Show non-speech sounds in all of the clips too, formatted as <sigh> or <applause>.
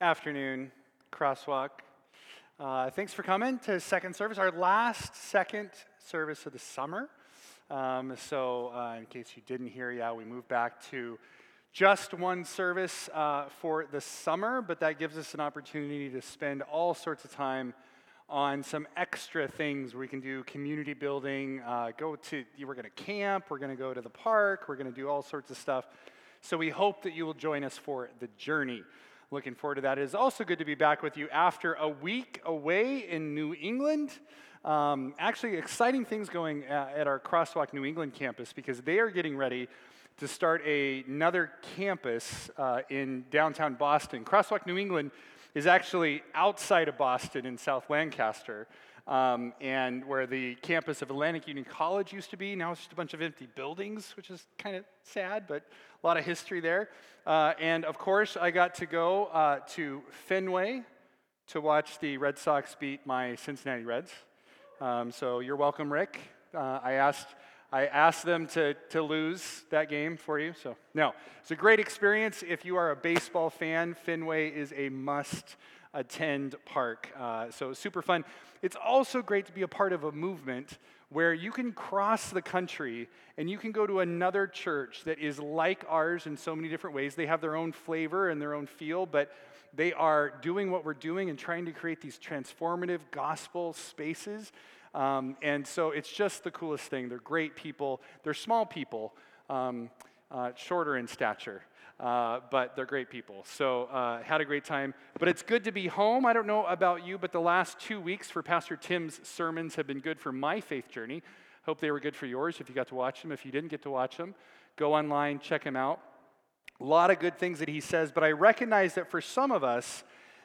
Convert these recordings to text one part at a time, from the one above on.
afternoon, Crosswalk. Uh, thanks for coming to second service, our last second service of the summer. Um, so, uh, in case you didn't hear, yeah, we moved back to just one service uh, for the summer, but that gives us an opportunity to spend all sorts of time on some extra things we can do community building, uh, go to, we're going to camp, we're going to go to the park, we're going to do all sorts of stuff. So, we hope that you will join us for the journey. Looking forward to that. It is also good to be back with you after a week away in New England. Um, actually, exciting things going at our Crosswalk New England campus because they are getting ready to start a, another campus uh, in downtown Boston. Crosswalk New England is actually outside of Boston in South Lancaster. Um, and where the campus of Atlantic Union College used to be. Now it's just a bunch of empty buildings, which is kind of sad, but a lot of history there. Uh, and of course, I got to go uh, to Fenway to watch the Red Sox beat my Cincinnati Reds. Um, so you're welcome, Rick. Uh, I asked. I asked them to, to lose that game for you. So, no, it's a great experience. If you are a baseball fan, Fenway is a must attend park. Uh, so super fun. It's also great to be a part of a movement where you can cross the country and you can go to another church that is like ours in so many different ways. They have their own flavor and their own feel, but they are doing what we're doing and trying to create these transformative gospel spaces. Um, and so it's just the coolest thing. They're great people, they're small people, um, uh, shorter in stature. Uh, but they're great people. So, uh, had a great time. But it's good to be home. I don't know about you, but the last two weeks for Pastor Tim's sermons have been good for my faith journey. Hope they were good for yours if you got to watch them. If you didn't get to watch them, go online, check him out. A lot of good things that he says, but I recognize that for some of us,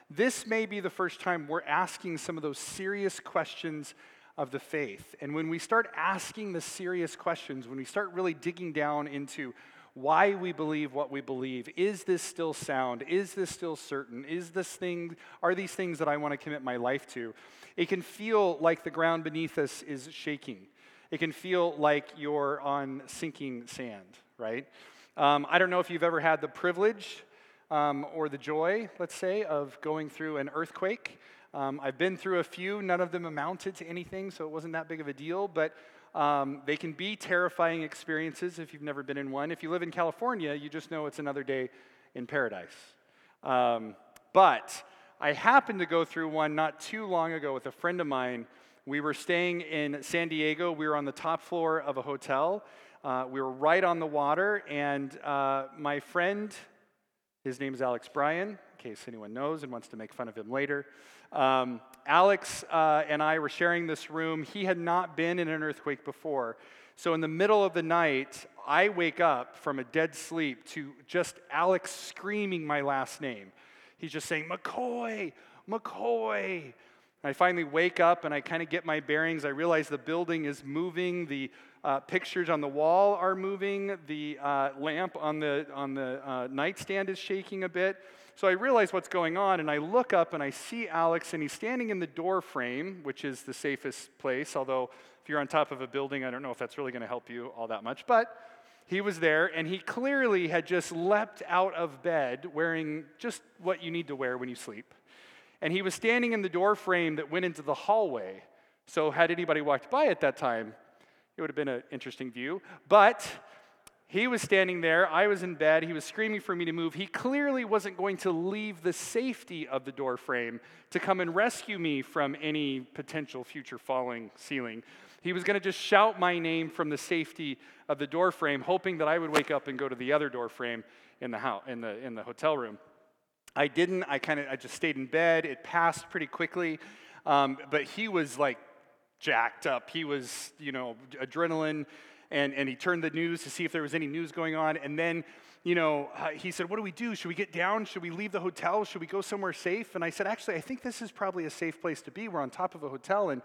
this may be the first time we're asking some of those serious questions of the faith. And when we start asking the serious questions, when we start really digging down into why we believe what we believe. Is this still sound? Is this still certain? Is this thing, are these things that I want to commit my life to? It can feel like the ground beneath us is shaking. It can feel like you're on sinking sand, right? Um, I don't know if you've ever had the privilege um, or the joy, let's say, of going through an earthquake. Um, I've been through a few, none of them amounted to anything, so it wasn't that big of a deal, but um, they can be terrifying experiences if you've never been in one. If you live in California, you just know it's another day in paradise. Um, but I happened to go through one not too long ago with a friend of mine. We were staying in San Diego. We were on the top floor of a hotel. Uh, we were right on the water, and uh, my friend, his name is Alex Bryan, in case anyone knows and wants to make fun of him later. Um, Alex uh, and I were sharing this room. He had not been in an earthquake before. So, in the middle of the night, I wake up from a dead sleep to just Alex screaming my last name. He's just saying, McCoy, McCoy. I finally wake up and I kind of get my bearings. I realize the building is moving, the uh, pictures on the wall are moving, the uh, lamp on the, on the uh, nightstand is shaking a bit. So I realize what's going on, and I look up and I see Alex, and he's standing in the door frame, which is the safest place. Although, if you're on top of a building, I don't know if that's really going to help you all that much. But he was there, and he clearly had just leapt out of bed wearing just what you need to wear when you sleep. And he was standing in the door frame that went into the hallway. So, had anybody walked by at that time, it would have been an interesting view. But he was standing there. I was in bed. He was screaming for me to move. He clearly wasn't going to leave the safety of the door frame to come and rescue me from any potential future falling ceiling. He was going to just shout my name from the safety of the door frame, hoping that I would wake up and go to the other door frame in the house, in the, in the hotel room. I didn't. I kind of I just stayed in bed. It passed pretty quickly, um, but he was like jacked up. He was, you know, adrenaline and, and he turned the news to see if there was any news going on. And then, you know, uh, he said, What do we do? Should we get down? Should we leave the hotel? Should we go somewhere safe? And I said, Actually, I think this is probably a safe place to be. We're on top of a hotel and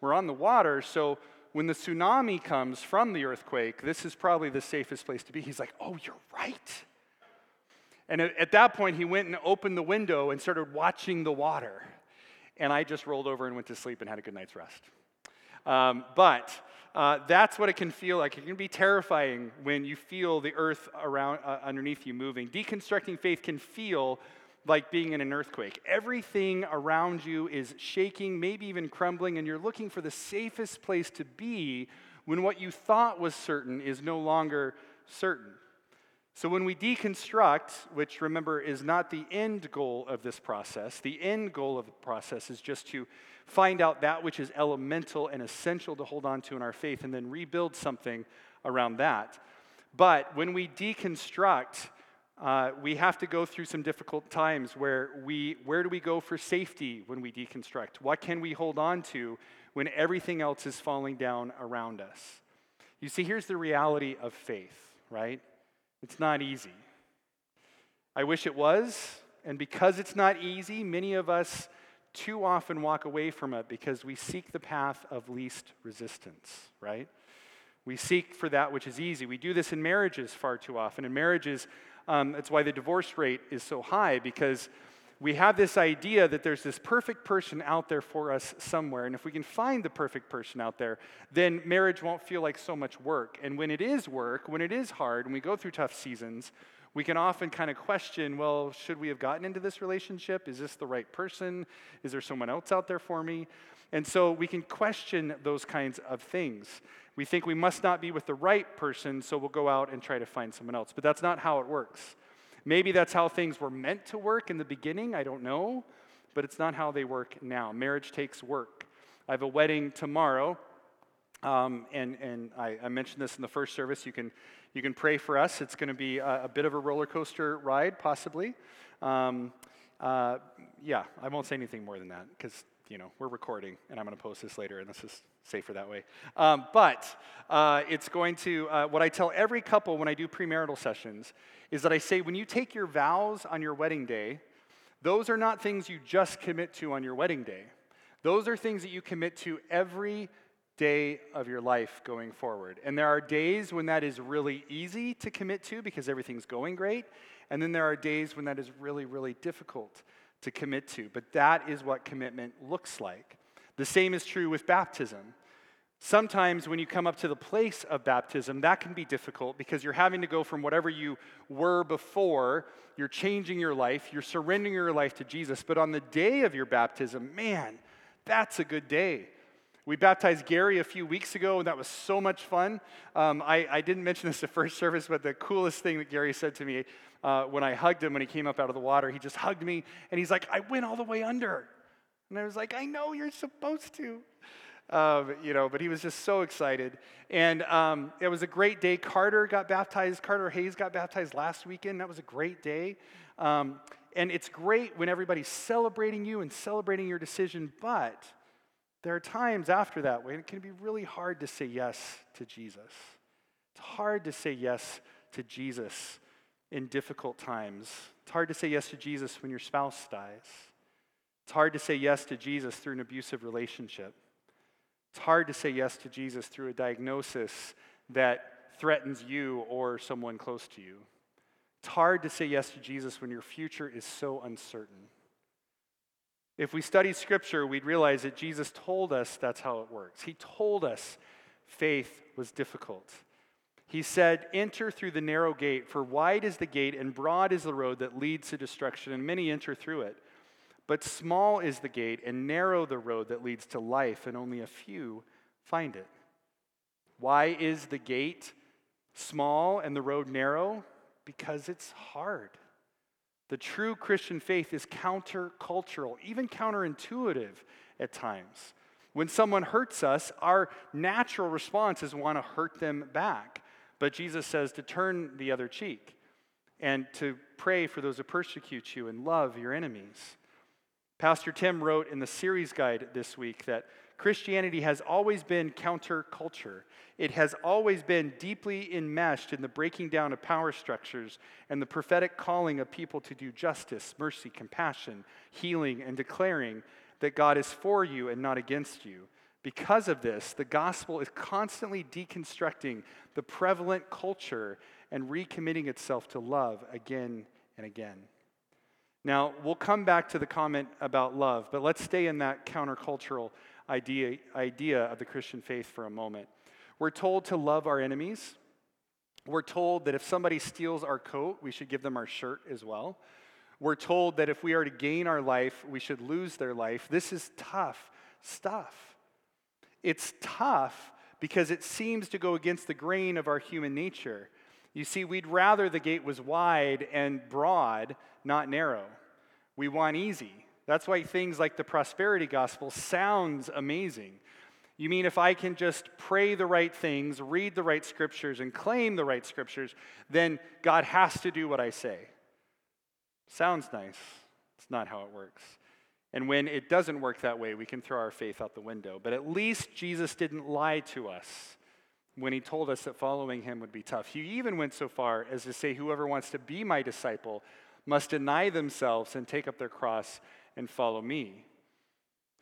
we're on the water. So when the tsunami comes from the earthquake, this is probably the safest place to be. He's like, Oh, you're right. And at that point, he went and opened the window and started watching the water. And I just rolled over and went to sleep and had a good night's rest. Um, but uh, that's what it can feel like. It can be terrifying when you feel the earth around uh, underneath you moving. Deconstructing faith can feel like being in an earthquake. Everything around you is shaking, maybe even crumbling, and you're looking for the safest place to be when what you thought was certain is no longer certain. So, when we deconstruct, which remember is not the end goal of this process, the end goal of the process is just to find out that which is elemental and essential to hold on to in our faith and then rebuild something around that. But when we deconstruct, uh, we have to go through some difficult times where we where do we go for safety when we deconstruct? What can we hold on to when everything else is falling down around us? You see here's the reality of faith right? It's not easy. I wish it was and because it's not easy many of us too often walk away from it because we seek the path of least resistance right we seek for that which is easy we do this in marriages far too often in marriages um, that's why the divorce rate is so high because we have this idea that there's this perfect person out there for us somewhere. And if we can find the perfect person out there, then marriage won't feel like so much work. And when it is work, when it is hard, when we go through tough seasons, we can often kind of question well, should we have gotten into this relationship? Is this the right person? Is there someone else out there for me? And so we can question those kinds of things. We think we must not be with the right person, so we'll go out and try to find someone else. But that's not how it works. Maybe that's how things were meant to work in the beginning, I don't know, but it's not how they work now. Marriage takes work. I have a wedding tomorrow, um, and, and I, I, mentioned this in the first service. You can, you can pray for us. It's going to be a, a, bit of a roller coaster ride, possibly. Um, uh, yeah, I won't say anything more than that because you know, we're recording, and I'm going to post this later, and this is safer that way. Um, but uh, it's going to, uh, what I tell every couple when I do premarital sessions is that I say, when you take your vows on your wedding day, those are not things you just commit to on your wedding day. Those are things that you commit to every day of your life going forward. And there are days when that is really easy to commit to because everything's going great. And then there are days when that is really, really difficult to commit to. But that is what commitment looks like. The same is true with baptism. Sometimes when you come up to the place of baptism, that can be difficult because you're having to go from whatever you were before, you're changing your life, you're surrendering your life to Jesus. But on the day of your baptism, man, that's a good day. We baptized Gary a few weeks ago, and that was so much fun. Um, I, I, didn't mention this the first service, but the coolest thing that Gary said to me uh, when I hugged him when he came up out of the water. He just hugged me and he's like, I went all the way under. And I was like, I know you're supposed to. Um, you know, but he was just so excited. And um, it was a great day. Carter got baptized. Carter Hayes got baptized last weekend. That was a great day. Um, and it's great when everybody's celebrating you and celebrating your decision, but there are times after that when it can be really hard to say yes to Jesus. It's hard to say yes to Jesus in difficult times. It's hard to say yes to Jesus when your spouse dies. It's hard to say yes to Jesus through an abusive relationship. It's hard to say yes to Jesus through a diagnosis that threatens you or someone close to you. It's hard to say yes to Jesus when your future is so uncertain. If we study Scripture, we'd realize that Jesus told us that's how it works. He told us faith was difficult. He said, Enter through the narrow gate, for wide is the gate and broad is the road that leads to destruction, and many enter through it. But small is the gate and narrow the road that leads to life, and only a few find it. Why is the gate small and the road narrow? Because it's hard. The true Christian faith is countercultural, even counterintuitive at times. When someone hurts us, our natural response is want to hurt them back. But Jesus says to turn the other cheek and to pray for those who persecute you and love your enemies. Pastor Tim wrote in the series guide this week that Christianity has always been counterculture. It has always been deeply enmeshed in the breaking down of power structures and the prophetic calling of people to do justice, mercy, compassion, healing, and declaring that God is for you and not against you. Because of this, the gospel is constantly deconstructing the prevalent culture and recommitting itself to love again and again. Now, we'll come back to the comment about love, but let's stay in that countercultural idea, idea of the Christian faith for a moment. We're told to love our enemies. We're told that if somebody steals our coat, we should give them our shirt as well. We're told that if we are to gain our life, we should lose their life. This is tough stuff. It's tough because it seems to go against the grain of our human nature. You see, we'd rather the gate was wide and broad, not narrow. We want easy. That's why things like the prosperity gospel sounds amazing. You mean if I can just pray the right things, read the right scriptures, and claim the right scriptures, then God has to do what I say. Sounds nice. It's not how it works. And when it doesn't work that way, we can throw our faith out the window. But at least Jesus didn't lie to us when he told us that following him would be tough. He even went so far as to say, Whoever wants to be my disciple must deny themselves and take up their cross and follow me.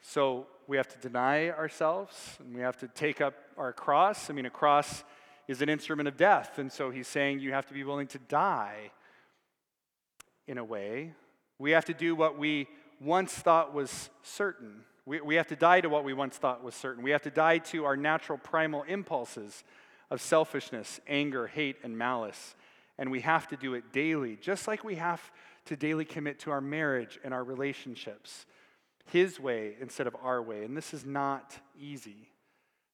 So we have to deny ourselves and we have to take up our cross. I mean, a cross is an instrument of death. And so he's saying you have to be willing to die in a way. We have to do what we once thought was certain. We, we have to die to what we once thought was certain. We have to die to our natural primal impulses of selfishness, anger, hate, and malice. And we have to do it daily, just like we have to daily commit to our marriage and our relationships. His way instead of our way. And this is not easy.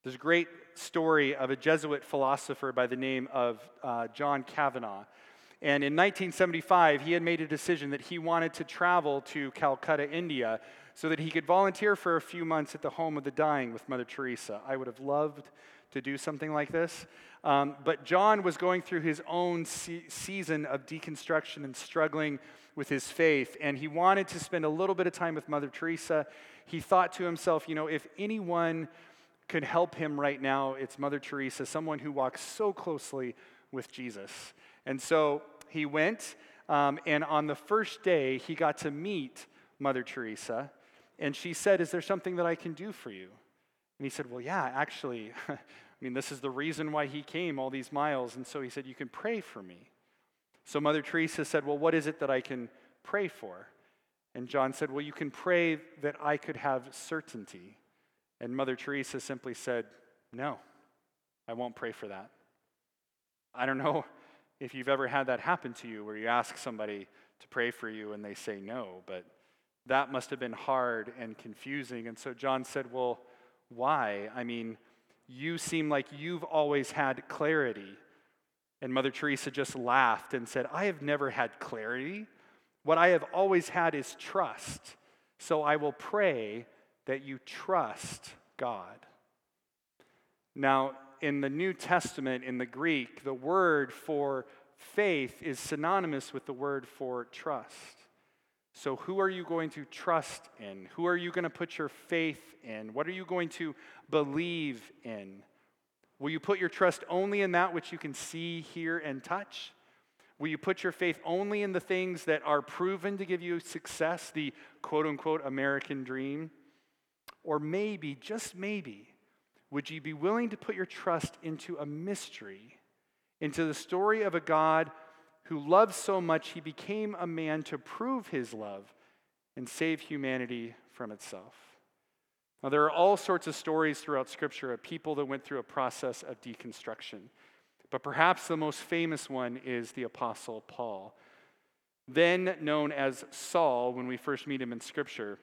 There's a great story of a Jesuit philosopher by the name of uh, John Kavanaugh. And in 1975, he had made a decision that he wanted to travel to Calcutta, India, so that he could volunteer for a few months at the home of the dying with Mother Teresa. I would have loved to do something like this. Um, but John was going through his own se- season of deconstruction and struggling with his faith, and he wanted to spend a little bit of time with Mother Teresa. He thought to himself, you know, if anyone could help him right now, it's Mother Teresa, someone who walks so closely with Jesus. And so he went, um, and on the first day, he got to meet Mother Teresa. And she said, Is there something that I can do for you? And he said, Well, yeah, actually, <laughs> I mean, this is the reason why he came all these miles. And so he said, You can pray for me. So Mother Teresa said, Well, what is it that I can pray for? And John said, Well, you can pray that I could have certainty. And Mother Teresa simply said, No, I won't pray for that. I don't know <laughs> if you've ever had that happen to you where you ask somebody to pray for you and they say no, but that must have been hard and confusing. And so John said, Well, why? I mean, you seem like you've always had clarity. And Mother Teresa just laughed and said, I have never had clarity. What I have always had is trust. So I will pray that you trust God. Now, in the New Testament, in the Greek, the word for faith is synonymous with the word for trust. So, who are you going to trust in? Who are you going to put your faith in? What are you going to believe in? Will you put your trust only in that which you can see, hear, and touch? Will you put your faith only in the things that are proven to give you success, the quote unquote American dream? Or maybe, just maybe, would you be willing to put your trust into a mystery, into the story of a God who loved so much he became a man to prove his love and save humanity from itself? Now, there are all sorts of stories throughout Scripture of people that went through a process of deconstruction. But perhaps the most famous one is the Apostle Paul. Then known as Saul when we first meet him in Scripture,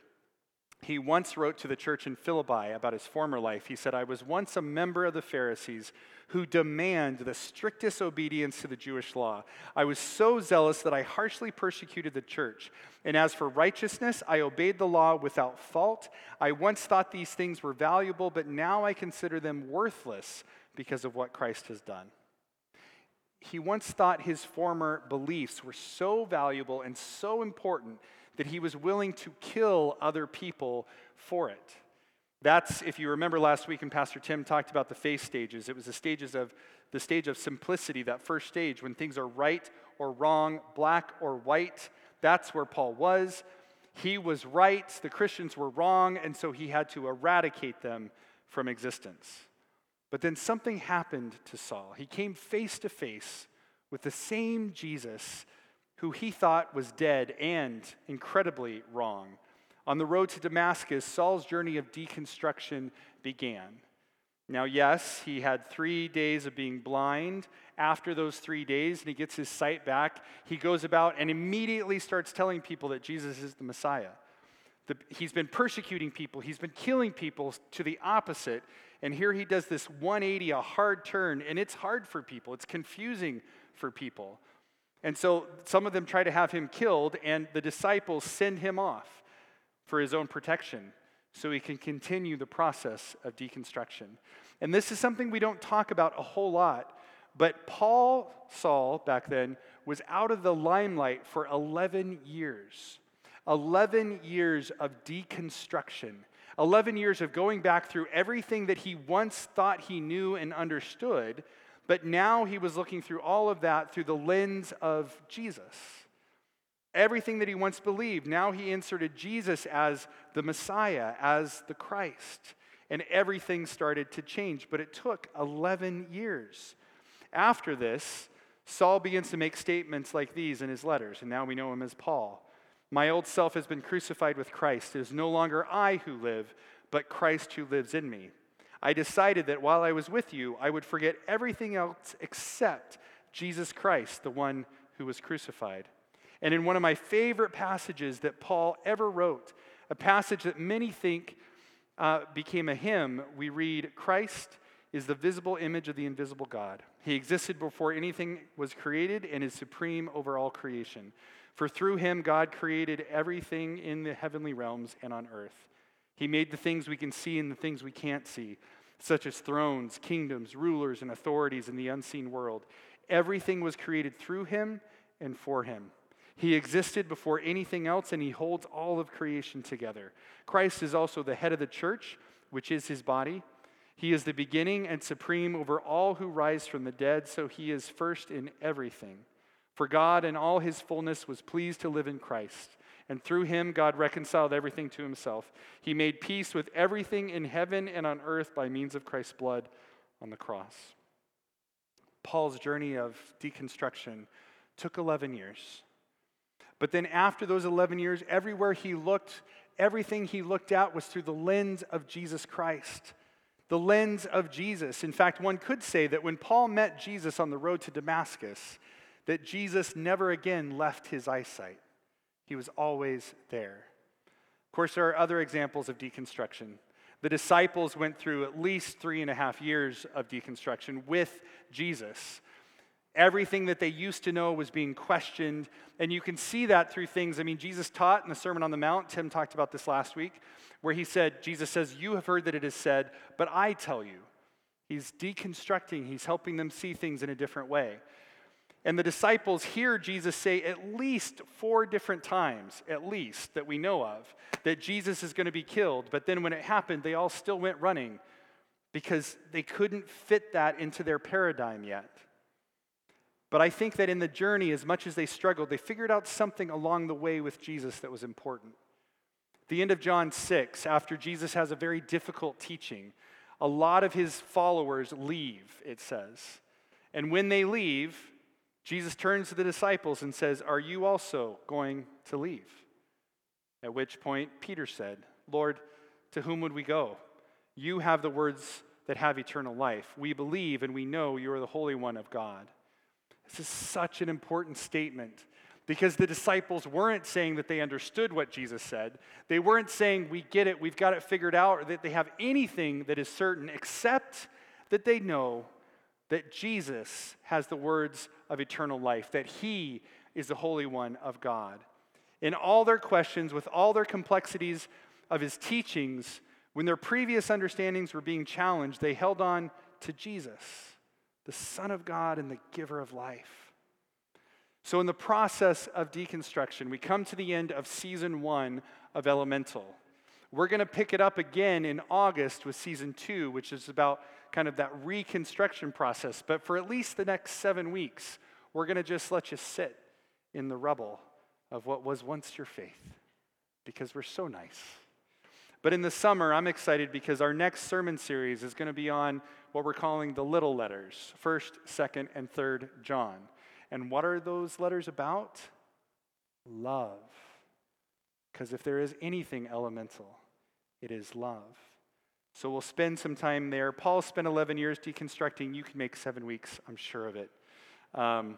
he once wrote to the church in Philippi about his former life. He said, I was once a member of the Pharisees who demand the strictest obedience to the Jewish law. I was so zealous that I harshly persecuted the church. And as for righteousness, I obeyed the law without fault. I once thought these things were valuable, but now I consider them worthless because of what Christ has done. He once thought his former beliefs were so valuable and so important that he was willing to kill other people for it. That's, if you remember last week, and Pastor Tim talked about the faith stages. It was the stages of the stage of simplicity, that first stage when things are right or wrong, black or white. That's where Paul was. He was right, the Christians were wrong, and so he had to eradicate them from existence. But then something happened to Saul. He came face to face with the same Jesus who he thought was dead and incredibly wrong. On the road to Damascus, Saul's journey of deconstruction began. Now, yes, he had three days of being blind. After those three days, and he gets his sight back, he goes about and immediately starts telling people that Jesus is the Messiah. The, he's been persecuting people, he's been killing people to the opposite. And here he does this 180, a hard turn, and it's hard for people, it's confusing for people. And so some of them try to have him killed, and the disciples send him off for his own protection so he can continue the process of deconstruction. And this is something we don't talk about a whole lot, but Paul, Saul, back then, was out of the limelight for 11 years. 11 years of deconstruction. 11 years of going back through everything that he once thought he knew and understood, but now he was looking through all of that through the lens of Jesus everything that he once believed. Now he inserted Jesus as the Messiah, as the Christ. And everything started to change. But it took 11 years. After this, Saul begins to make statements like these in his letters, and now we know him as Paul. My old self has been crucified with Christ. It is no longer I who live, but Christ who lives in me. I decided that while I was with you, I would forget everything else except Jesus Christ, the one who was crucified. And in one of my favorite passages that Paul ever wrote, a passage that many think uh, became a hymn, we read Christ is the visible image of the invisible God. He existed before anything was created and is supreme over all creation. For through him, God created everything in the heavenly realms and on earth. He made the things we can see and the things we can't see, such as thrones, kingdoms, rulers, and authorities in the unseen world. Everything was created through him and for him. He existed before anything else, and he holds all of creation together. Christ is also the head of the church, which is his body. He is the beginning and supreme over all who rise from the dead, so he is first in everything. For God and all his fullness was pleased to live in Christ. And through him, God reconciled everything to himself. He made peace with everything in heaven and on earth by means of Christ's blood on the cross. Paul's journey of deconstruction took 11 years. But then after those 11 years, everywhere he looked, everything he looked at was through the lens of Jesus Christ. The lens of Jesus. In fact, one could say that when Paul met Jesus on the road to Damascus, that Jesus never again left his eyesight. He was always there. Of course, there are other examples of deconstruction. The disciples went through at least three and a half years of deconstruction with Jesus. Everything that they used to know was being questioned. And you can see that through things. I mean, Jesus taught in the Sermon on the Mount. Tim talked about this last week, where he said, Jesus says, You have heard that it is said, but I tell you. He's deconstructing, he's helping them see things in a different way. And the disciples hear Jesus say at least four different times, at least, that we know of, that Jesus is going to be killed. But then when it happened, they all still went running because they couldn't fit that into their paradigm yet. But I think that in the journey, as much as they struggled, they figured out something along the way with Jesus that was important. The end of John 6, after Jesus has a very difficult teaching, a lot of his followers leave, it says. And when they leave, Jesus turns to the disciples and says, Are you also going to leave? At which point, Peter said, Lord, to whom would we go? You have the words that have eternal life. We believe and we know you are the Holy One of God. This is such an important statement because the disciples weren't saying that they understood what Jesus said. They weren't saying, We get it, we've got it figured out, or that they have anything that is certain, except that they know that Jesus has the words of eternal life, that He is the Holy One of God. In all their questions, with all their complexities of His teachings, when their previous understandings were being challenged, they held on to Jesus the Son of God and the giver of life. So, in the process of deconstruction, we come to the end of season one of Elemental. We're going to pick it up again in August with season two, which is about kind of that reconstruction process. But for at least the next seven weeks, we're going to just let you sit in the rubble of what was once your faith because we're so nice. But in the summer, I'm excited because our next sermon series is going to be on what we're calling the little letters first, second, and third John. And what are those letters about? Love. Because if there is anything elemental, it is love. So we'll spend some time there. Paul spent 11 years deconstructing. You can make seven weeks, I'm sure of it. Um,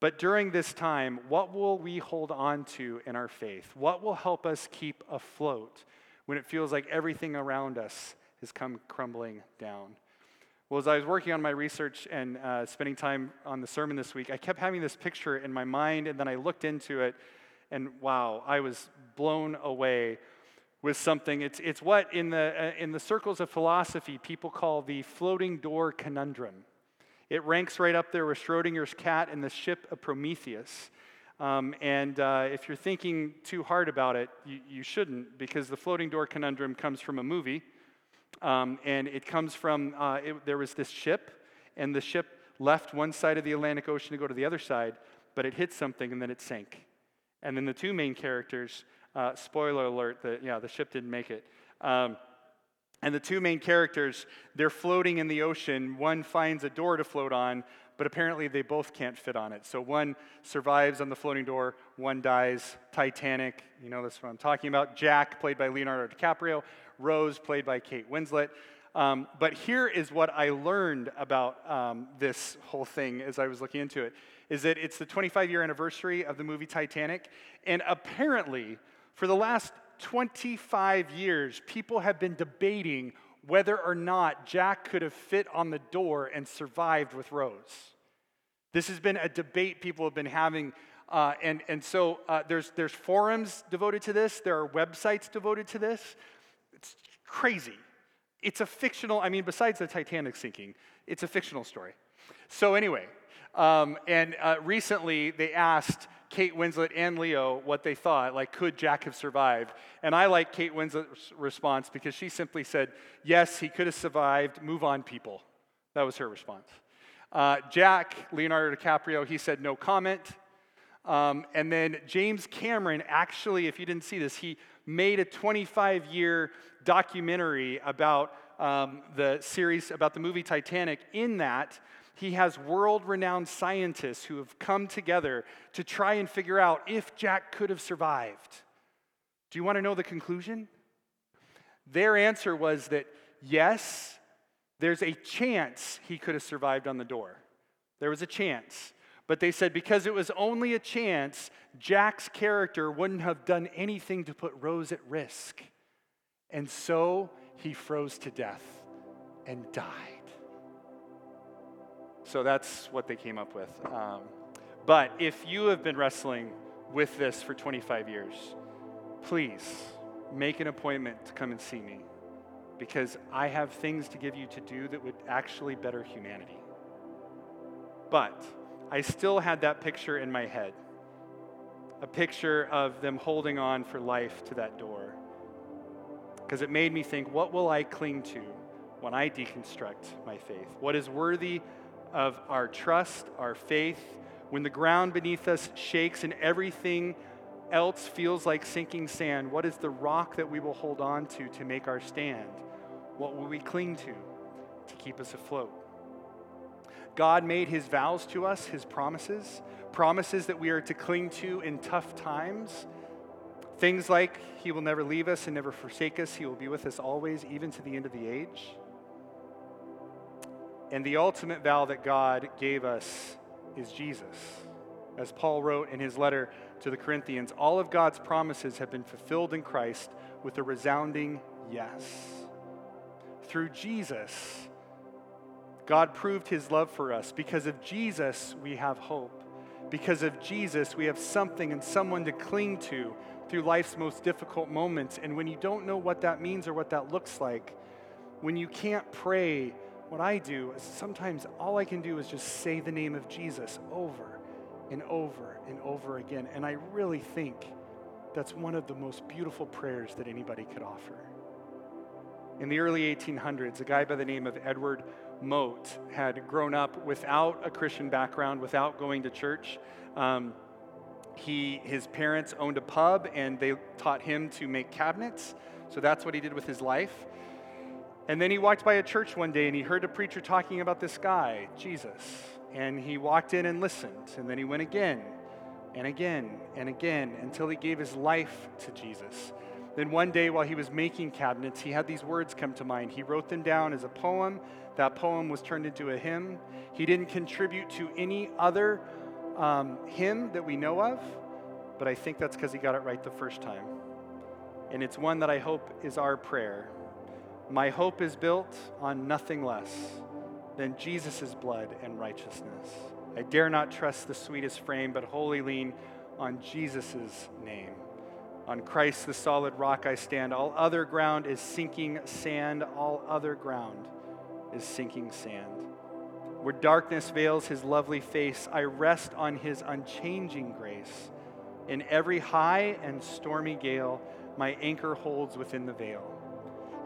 but during this time, what will we hold on to in our faith? What will help us keep afloat when it feels like everything around us has come crumbling down? Well, as I was working on my research and uh, spending time on the sermon this week, I kept having this picture in my mind, and then I looked into it, and wow, I was blown away with something. It's, it's what in the, uh, in the circles of philosophy people call the floating door conundrum. It ranks right up there with Schrodinger's cat and the ship of Prometheus. Um, and uh, if you're thinking too hard about it, you, you shouldn't, because the floating door conundrum comes from a movie um, and it comes from, uh, it, there was this ship, and the ship left one side of the Atlantic Ocean to go to the other side, but it hit something and then it sank. And then the two main characters, uh, spoiler alert, that yeah, the ship didn't make it. Um, and the two main characters, they're floating in the ocean. One finds a door to float on, but apparently they both can't fit on it. So one survives on the floating door, one dies. Titanic, you know that's what I'm talking about. Jack, played by Leonardo DiCaprio, Rose, played by Kate Winslet. Um, but here is what I learned about um, this whole thing as I was looking into it is that it's the 25 year anniversary of the movie Titanic. And apparently, for the last 25 years, people have been debating whether or not Jack could have fit on the door and survived with Rose. This has been a debate people have been having. Uh, and, and so uh, there's, there's forums devoted to this, there are websites devoted to this. It's crazy. It's a fictional, I mean, besides the Titanic sinking, it's a fictional story. So, anyway, um, and uh, recently they asked Kate Winslet and Leo what they thought, like, could Jack have survived? And I like Kate Winslet's response because she simply said, yes, he could have survived, move on, people. That was her response. Uh, Jack, Leonardo DiCaprio, he said no comment. Um, and then James Cameron, actually, if you didn't see this, he made a 25 year documentary about um, the series, about the movie Titanic. In that, he has world renowned scientists who have come together to try and figure out if Jack could have survived. Do you want to know the conclusion? Their answer was that yes, there's a chance he could have survived on the door. There was a chance. But they said because it was only a chance, Jack's character wouldn't have done anything to put Rose at risk. And so he froze to death and died. So that's what they came up with. Um, but if you have been wrestling with this for 25 years, please make an appointment to come and see me because I have things to give you to do that would actually better humanity. But I still had that picture in my head a picture of them holding on for life to that door. Because it made me think, what will I cling to when I deconstruct my faith? What is worthy of our trust, our faith, when the ground beneath us shakes and everything else feels like sinking sand? What is the rock that we will hold on to to make our stand? What will we cling to to keep us afloat? God made his vows to us, his promises, promises that we are to cling to in tough times. Things like he will never leave us and never forsake us, he will be with us always, even to the end of the age. And the ultimate vow that God gave us is Jesus. As Paul wrote in his letter to the Corinthians, all of God's promises have been fulfilled in Christ with a resounding yes. Through Jesus, God proved his love for us. Because of Jesus, we have hope. Because of Jesus, we have something and someone to cling to through life's most difficult moments. And when you don't know what that means or what that looks like, when you can't pray, what I do is sometimes all I can do is just say the name of Jesus over and over and over again. And I really think that's one of the most beautiful prayers that anybody could offer. In the early 1800s, a guy by the name of Edward Mote had grown up without a Christian background, without going to church. Um, he, his parents owned a pub and they taught him to make cabinets. So that's what he did with his life. And then he walked by a church one day and he heard a preacher talking about this guy, Jesus. And he walked in and listened. And then he went again and again and again until he gave his life to Jesus. Then one day while he was making cabinets, he had these words come to mind. He wrote them down as a poem. That poem was turned into a hymn. He didn't contribute to any other um, hymn that we know of, but I think that's because he got it right the first time. And it's one that I hope is our prayer. My hope is built on nothing less than Jesus' blood and righteousness. I dare not trust the sweetest frame, but wholly lean on Jesus' name. On Christ, the solid rock, I stand. All other ground is sinking sand. All other ground is sinking sand. Where darkness veils his lovely face, I rest on his unchanging grace. In every high and stormy gale, my anchor holds within the veil.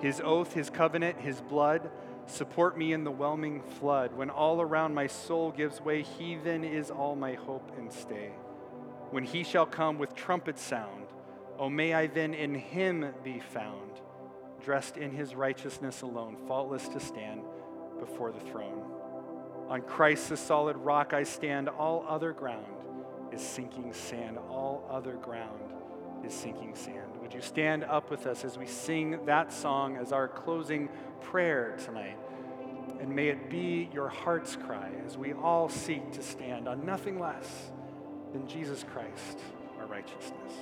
His oath, his covenant, his blood support me in the whelming flood. When all around my soul gives way, he then is all my hope and stay. When he shall come with trumpet sound, Oh, may I then in him be found, dressed in his righteousness alone, faultless to stand before the throne. On Christ, the solid rock, I stand. All other ground is sinking sand. All other ground is sinking sand. Would you stand up with us as we sing that song as our closing prayer tonight? And may it be your heart's cry as we all seek to stand on nothing less than Jesus Christ, our righteousness.